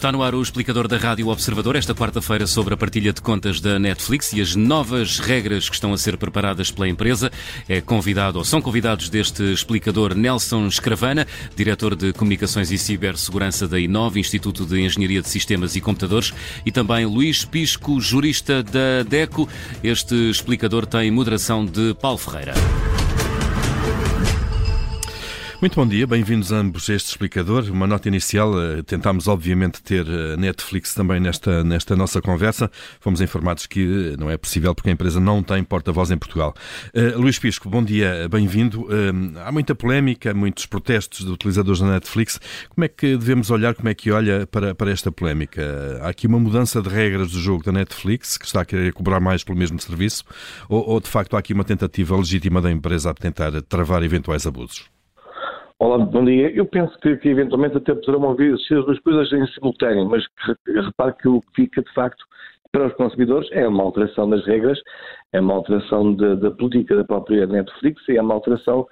Está no ar o explicador da Rádio Observador esta quarta-feira sobre a partilha de contas da Netflix e as novas regras que estão a ser preparadas pela empresa. É convidado, ou são convidados deste explicador Nelson Escravana, diretor de Comunicações e Cibersegurança da Inova, Instituto de Engenharia de Sistemas e Computadores, e também Luís Pisco, jurista da DECO. Este explicador tem moderação de Paulo Ferreira. Muito bom dia, bem-vindos ambos a este explicador. Uma nota inicial, eh, tentámos obviamente ter eh, Netflix também nesta, nesta nossa conversa. Fomos informados que eh, não é possível porque a empresa não tem porta-voz em Portugal. Uh, Luís Pisco, bom dia, bem-vindo. Uh, há muita polémica, muitos protestos de utilizadores da Netflix. Como é que devemos olhar, como é que olha para, para esta polémica? Há aqui uma mudança de regras do jogo da Netflix, que está a querer cobrar mais pelo mesmo serviço, ou, ou de facto há aqui uma tentativa legítima da empresa a tentar travar eventuais abusos? Olá, bom dia. Eu penso que, que eventualmente até poderão ser as duas coisas em simultâneo, mas repare que o que fica de facto para os consumidores é uma alteração das regras, é uma alteração da política da própria Netflix e é uma alteração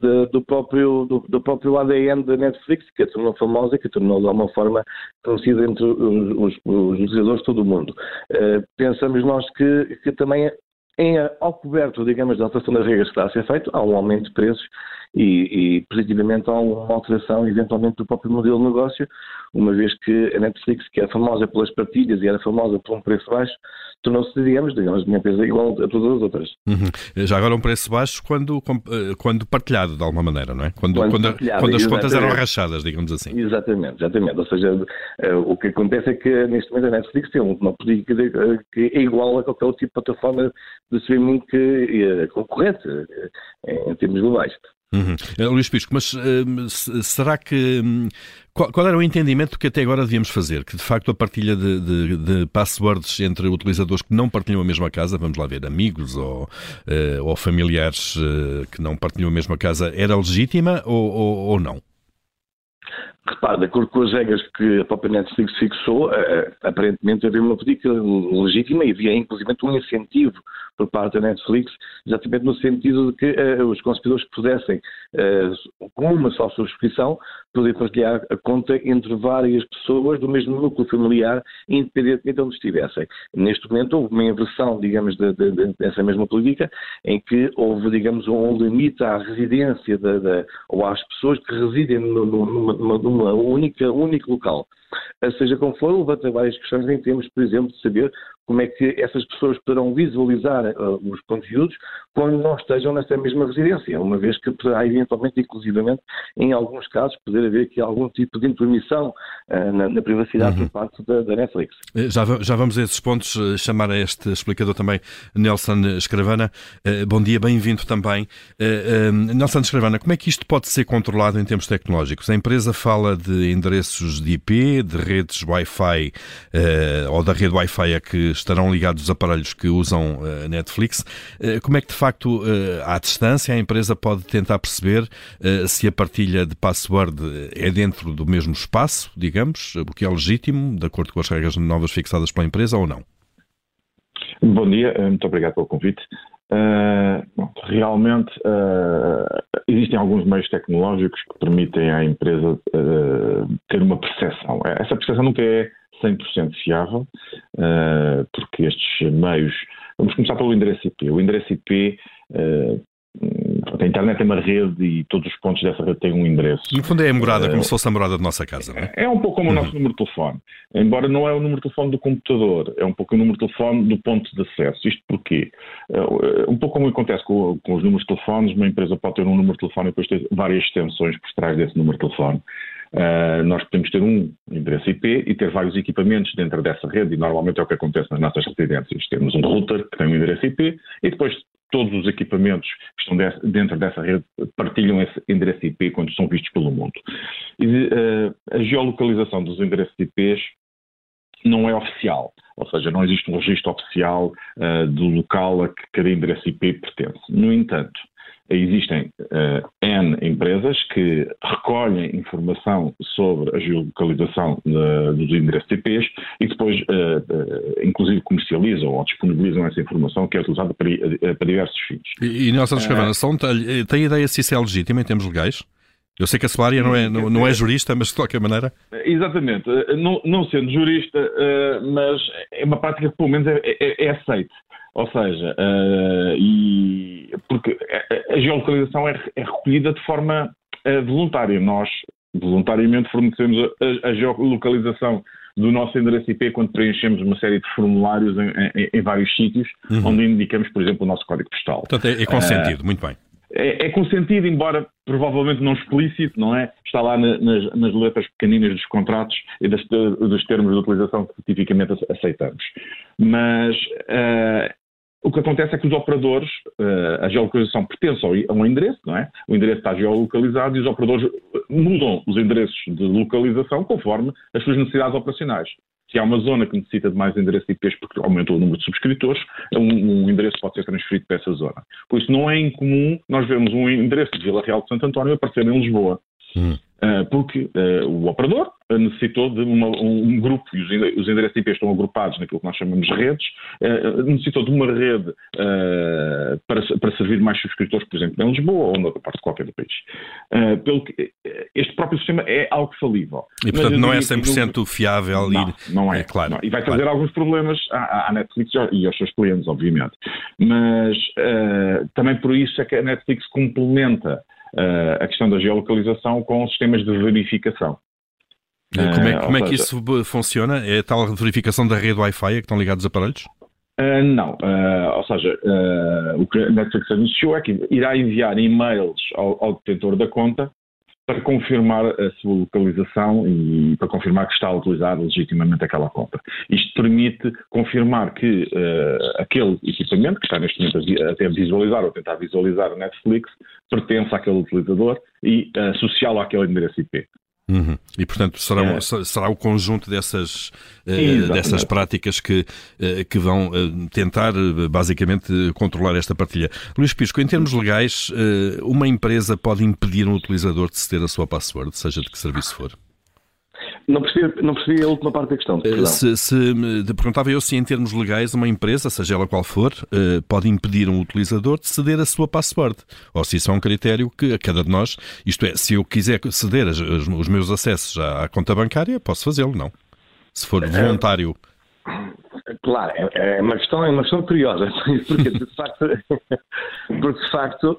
de, do, próprio, do, do, próprio ADN da Netflix, que a tornou famosa e que a tornou de alguma forma conhecida entre os, os, os utilizadores de todo o mundo. Uh, pensamos nós que, que também em, ao coberto, digamos, da alteração das regras que está a ser feito, há um aumento de preços e, e positivamente há uma alteração, eventualmente, do próprio modelo de negócio, uma vez que a Netflix, que era famosa pelas partilhas e era famosa por um preço baixo, tornou-se, digamos, digamos, uma empresa igual a todas as outras. Uhum. Já agora um preço baixo quando, eh, quando partilhado, de alguma maneira, não é? Quando, quando, quando, quando as contas eram rachadas, digamos assim. Exatamente, exatamente. Ou seja, uh, o que acontece é que neste momento a Netflix tem uma política de, uh, que é igual a qualquer outro tipo de plataforma de streaming que, uh, concorrente, em termos globais. Uhum. Uh, Luís Pisco, mas uh, será que. Um, qual, qual, era o entendimento que até agora devíamos fazer? Que de facto a partilha de, de, de, passwords entre utilizadores que não partilham a mesma casa, vamos lá ver, amigos ou, uh, ou familiares que não partilham a mesma casa, era legítima ou, ou, ou não? Repare, de acordo com as regras que a própria Netflix fixou, aparentemente havia uma política legítima e havia inclusive um incentivo por parte da Netflix, exatamente no sentido de que uh, os consumidores pudessem, uh, com uma só subscrição, partilhar a conta entre várias pessoas do mesmo núcleo familiar, independentemente de onde estivessem. Neste momento houve uma inversão, digamos, de, de, de, dessa mesma política, em que houve, digamos, um limite à residência ou às pessoas que residem numa, numa, numa única, único local. Seja como for, levanta várias questões em termos, por exemplo, de saber como é que essas pessoas poderão visualizar uh, os conteúdos quando não estejam nessa mesma residência, uma vez que poderá eventualmente, inclusivamente, em alguns casos, poder haver aqui algum tipo de intromissão uh, na, na, privacidade uhum. por parte da, da, Netflix. Eh, já, já vamos a esses pontos, eh, chamar a este explicador também Nelson Escravana. Uh, bom dia, bem-vindo também. Nelson Escravana, como é que isto pode ser controlado em termos tecnológicos? A empresa fala de endereços de IP, de redes Wi-Fi ou da rede Wi-Fi a que estarão ligados os aparelhos que usam a Netflix. Como é que de facto, eh, à distância, a empresa pode tentar perceber eh, se a partilha de password é dentro do mesmo espaço, digamos, o que é legítimo, de acordo com as regras novas fixadas pela empresa ou não? Bom dia, eh, muito obrigado pelo convite. Uh, realmente uh, existem alguns meios tecnológicos que permitem à empresa uh, ter uma percepção. Essa percepção nunca é 100% fiável, porque estes meios Vamos começar pelo endereço IP. O endereço IP, a internet é uma rede e todos os pontos dessa rede têm um endereço. No fundo é a morada, como se fosse a morada da nossa casa, não é? É um pouco como o nosso uhum. número de telefone. Embora não é o número de telefone do computador, é um pouco o número de telefone do ponto de acesso. Isto porquê? Uh, um pouco como acontece com, com, os números de telefones, uma empresa pode ter um número de telefone e depois ter várias extensões por trás desse número de telefone. Uh, nós podemos ter um endereço IP e ter vários equipamentos dentro dessa rede, e normalmente é o que acontece nas nossas residências. Temos um router que tem um endereço IP e depois todos os equipamentos que estão dentro dessa rede partilham esse endereço IP quando são vistos pelo mundo. E, uh, a geolocalização dos endereços IPs não é oficial, ou seja, não existe um registro oficial uh, do local a que cada endereço IP pertence. No entanto, existem uh, N empresas que recolhem informação sobre a geolocalização de, dos endereços IPs e depois, uh, uh, inclusive, comercializam ou disponibilizam essa informação que é utilizada para, para diversos fins. E, e Nelson Escavana, uh, tem ideia se isso é legítimo em termos legais? Eu sei que a Solária não é, não, não, é jurista, mas de qualquer maneira. Exatamente. Não, não sendo jurista, mas é uma prática que pelo menos é, é, é aceite. Ou seja, e, porque a geolocalização é, é recolhida de forma voluntária. Nós, voluntariamente, fornecemos a, a geolocalização do nosso endereço IP quando preenchemos uma série de formulários em, em, em vários sítios, uhum. onde indicamos, por exemplo, o nosso código postal. Portanto, é, é consentido, uh, muito bem. É, é, consentido, embora provavelmente não explícito, não é? Está lá na, nas, nas, letras pequeninas dos contratos e das, dos termos de utilização que tipicamente aceitamos. Mas uh, o que acontece é que os operadores, uh, a geolocalização pertence a um endereço, não é? O endereço está geolocalizado e os operadores mudam os endereços de localização conforme as suas necessidades operacionais. Se há uma zona que necessita de mais endereços IPs porque aumentou o número de subscritores, um, um, endereço pode ser transferido para essa zona. Por isso, não é incomum nós vermos um endereço de Vila Real de Santo António aparecer em Lisboa. Hum. Uh, porque uh, o operador necessitou de uma, um, grupo, e os endereços IP estão agrupados naquilo que nós chamamos de redes, necessitou de uma rede para, para servir mais subscritores, por exemplo, em Lisboa ou noutra parte de qualquer do país. Pelo que, este próprio sistema é algo falível. E, portanto, não é 100% não, fiável não, ir... Não é, é claro. Não. E vai trazer claro. alguns problemas à, à, Netflix e aos seus clientes, obviamente. Mas também por isso é que a Netflix complementa a questão da geolocalização com sistemas de verificação. Como é, como é que isso funciona? É a tal verificação da rede Wi-Fi a que estão ligados os aparelhos? Uh, não, uh, ou seja, uh, o que a Netflix anunciou é que irá enviar e-mails ao, ao, detentor da conta para confirmar a sua localização e para confirmar que está a utilizar legitimamente aquela conta. Isto permite confirmar que aquele equipamento que está neste momento a, a visualizar ou tentar visualizar o Netflix pertence àquele utilizador e associá-lo àquele endereço IP. Uhum. E, portanto, será, é. será o conjunto dessas, uh, dessas práticas que, uh, que vão uh, tentar, basicamente, controlar esta partilha. Luís Pisco, em termos legais, uma empresa pode impedir um utilizador de ceder a sua password, seja de que serviço for? Não percebi, não percebi a última parte da questão. Eh, se, se, perguntava eu se, em termos legais, uma empresa, seja ela qual for, eh, pode impedir um utilizador de ceder a sua password. Ou se isso é um critério que a cada de nós, isto é, se eu quiser ceder os meus acessos à conta bancária, posso fazê-lo, não? Se for voluntário. Claro, é, é, uma questão, é uma questão curiosa, porque de facto, porque de facto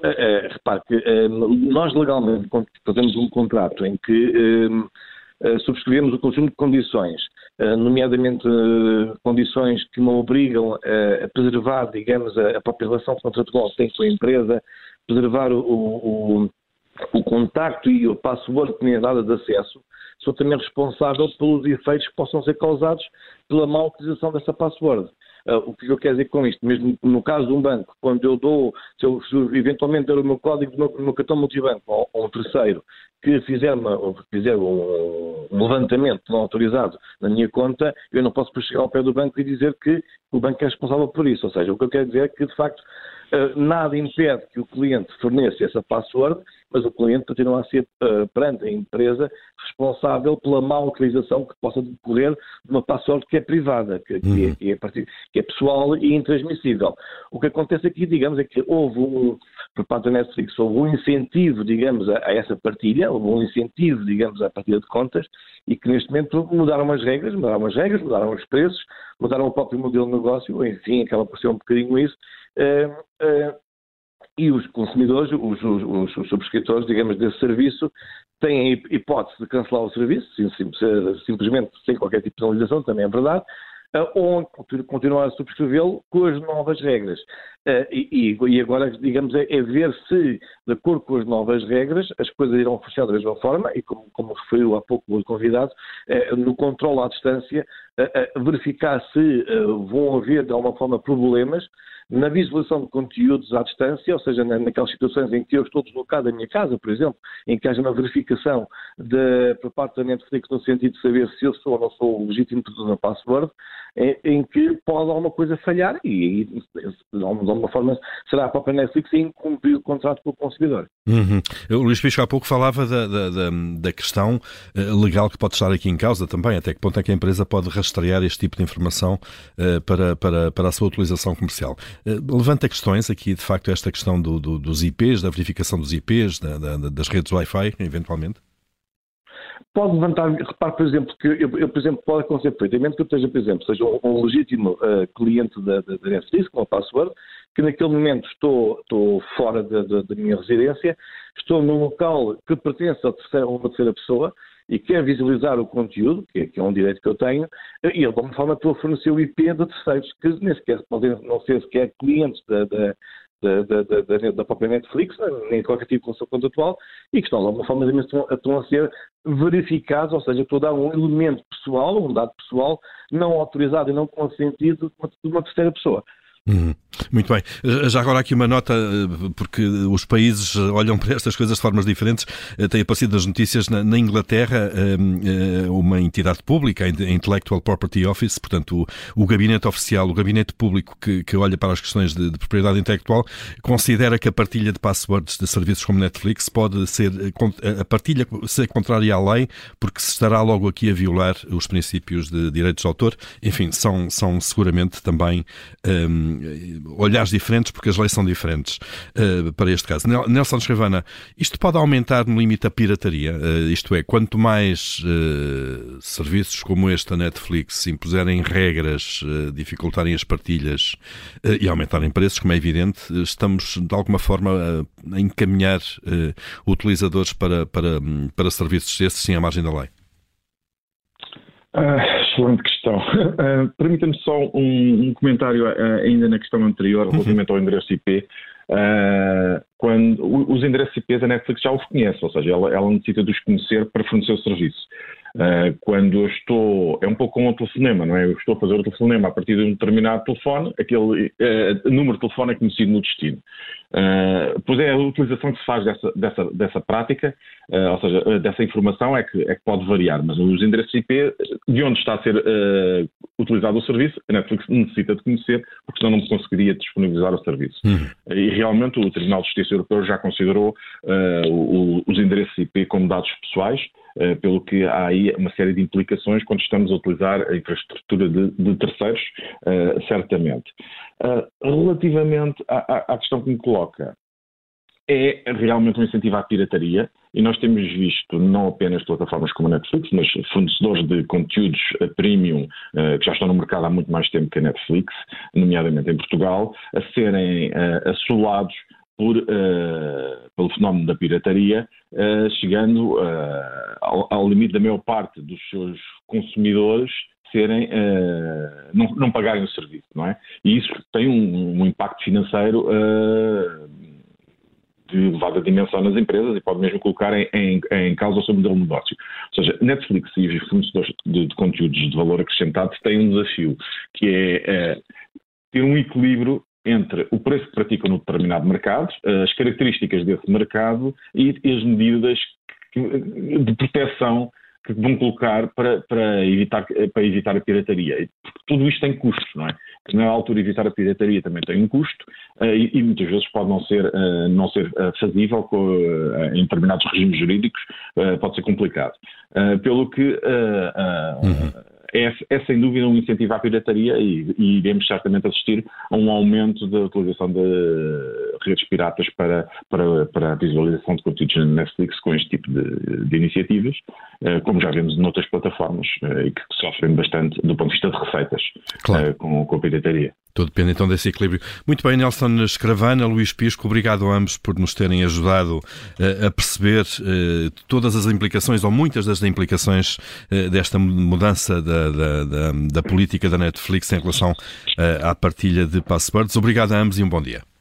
repare que nós legalmente fazemos um contrato em que eh, subscrevemos o conjunto de condições, eh, nomeadamente eh, condições que não obrigam a preservar, digamos, a própria relação contratual que tem com a empresa, preservar o, o, o contacto e o password que me é dado de acesso, sou também responsável pelos efeitos que possam ser causados pela má utilização dessa password. Uh, o que eu quero dizer com isto? Mesmo no caso de um banco, quando eu dou, se eu, se eventualmente der o meu código no cartão multibanco a um terceiro que fizer, uma, fizer um, um, levantamento não autorizado na minha conta, eu não posso chegar ao pé do banco e dizer que o banco é responsável por isso. Ou seja, o que eu quero dizer é que, de facto, uh, nada impede que o cliente forneça essa password mas o cliente continua a ser, uh, perante a empresa, responsável pela má utilização que possa decorrer de uma password que é privada, que, que, é, uhum. que, é, que, é, pessoal e intransmissível. O que acontece aqui, digamos, é que houve um, por parte da Netflix, houve um incentivo, digamos, a, a, essa partilha, houve um incentivo, digamos, à partilha de contas, e que neste momento mudaram as regras, mudaram as regras, mudaram os preços, mudaram o próprio modelo de negócio, enfim, acaba por ser um bocadinho isso. Uh, uh, e os consumidores, os, os, os, subscritores, digamos, desse serviço, têm a hipótese de cancelar o serviço, sim, sim, simplesmente sem qualquer tipo de penalização, também é verdade, uh, ou continuar a subscrevê-lo com as novas regras. Uh, e, e, agora, digamos, é, é, ver se, de acordo com as novas regras, as coisas irão funcionar da mesma forma, e como, como referiu há pouco o convidado, uh, no controle à distância, verificar se vão haver, de alguma forma, problemas na visualização de conteúdos à distância, ou seja, naquelas situações em que eu estou deslocado da minha casa, por exemplo, em que haja uma verificação de, por parte da Netflix no sentido de saber se eu sou ou não sou o legítimo utilizador da password, em, em, que pode alguma coisa falhar e, e de alguma forma será a própria Netflix a incumprir o contrato com o consumidor. Uhum. O Luís Pisco há pouco falava da, da, da, da, questão eh, legal que pode estar aqui em causa também, até que ponto é que a empresa pode rastrear este tipo de informação uh, para, para, para a sua utilização comercial. Levanta questões aqui, de facto, esta questão do, do, dos IPs, da verificação dos IPs, da, da, das redes Wi-Fi, eventualmente? Pode levantar, repare, por exemplo, que eu, eu, por exemplo, pode acontecer perfeitamente que eu esteja, por exemplo, seja um, um legítimo uh, cliente da, da, da com a password, que naquele momento estou, estou fora da, da, da, minha residência, estou num local que pertence a, terceira, a uma terceira pessoa e quer visualizar o conteúdo, que é, que é um direito que eu tenho, e eu, de alguma forma, estou a fornecer o IP de terceiros, que nem sequer podem não ser sequer clientes da, da da, da, da, da, própria Netflix, nem qualquer tipo de consulta contratual, e que estão, de alguma forma, estão, estão a ser verificados, ou seja, estou a dar um elemento pessoal, um dado pessoal, não autorizado e não consentido de uma terceira pessoa. Uhum. Muito bem. Já agora aqui uma nota, eh, porque os países olham para estas coisas de formas diferentes. Eh, tem aparecido nas notícias na, na Inglaterra eh, uma entidade pública, a Intellectual Property Office, portanto o, o gabinete oficial, o gabinete público que, que olha para as questões de, de, propriedade intelectual, considera que a partilha de passwords de serviços como Netflix pode ser, a partilha ser contrária à lei, porque se estará logo aqui a violar os princípios de direitos de autor. Enfim, são, são seguramente também um, olhares diferentes, porque as leis são diferentes uh, para este caso. Nelson Escravana, isto pode aumentar no limite a pirataria? Uh, isto é, quanto mais uh, serviços como este da Netflix impuserem regras, dificultarem as partilhas e aumentarem preços, como é evidente, estamos de alguma forma a encaminhar utilizadores para, para, para serviços desses sim à margem da lei. Uh, excelente questão. Uh, Permita-me só um, um comentário uh, ainda na questão anterior, uhum. relativamente ao endereço IP. Uh, quando os endereços IP a Netflix já os conhece, ou seja, ela, ela necessita de os conhecer para fornecer o serviço. Uh, quando eu estou. É um pouco como um telefonema, não é? Eu estou a fazer o telefonema a partir de um determinado telefone, aquele uh, número de telefone é conhecido no destino. Uh, pois é a utilização que se faz dessa, dessa, dessa prática, ou seja, dessa informação é que, é que pode variar, mas os endereços IP, de onde está a ser utilizado o serviço, a Netflix necessita de conhecer, porque senão não conseguiria disponibilizar o serviço. Uhum. E realmente o Tribunal de Justiça Europeu já considerou o, os endereços IP como dados pessoais. Uh, pelo que há aí uma série de implicações quando estamos a utilizar a infraestrutura de, de terceiros, uh, certamente. Uh, relativamente à, à, questão que me coloca, é realmente um incentivo à pirataria e nós temos visto não apenas plataformas como a Netflix, mas fornecedores de conteúdos premium que já estão no mercado há muito mais tempo que a Netflix, nomeadamente em Portugal, a serem assolados por, uh, pelo fenómeno da pirataria, uh, chegando uh, ao, ao, limite da maior parte dos seus consumidores serem, não, não, pagarem o serviço, não é? E isso tem um, um impacto financeiro de elevada dimensão nas empresas e pode mesmo colocar em, em, em causa o seu modelo de negócio. Ou seja, Netflix e fornecedores de, de conteúdos de valor acrescentado têm um desafio, que é ter um equilíbrio entre o preço que praticam no determinado mercado, as características desse mercado e, as medidas de proteção que vão colocar para, para, evitar, para evitar a pirataria. Tudo isto tem custos, não é? Na altura, evitar a pirataria também tem um custo eh, e, muitas vezes pode não ser, eh, não ser eh, fazível em determinados regimes jurídicos, pode ser complicado. Pelo que. Uhum é, é, sem dúvida um incentivo à pirataria e, e, iremos certamente assistir a um aumento da utilização de redes piratas para, para, para a visualização de conteúdos na Netflix com este tipo de, de iniciativas, eh, como já vemos noutras plataformas eh, e que sofrem bastante do ponto de vista de receitas claro. Eh, com, com a pirataria. Tudo depende então desse equilíbrio. Muito bem, Nelson Escravana, Luís Pisco, obrigado a ambos por nos terem ajudado uh, a perceber uh, todas as implicações, ou muitas das implicações uh, desta mudança da, da, da, da, política da Netflix em relação à partilha de passwords. Obrigado a ambos e um bom dia.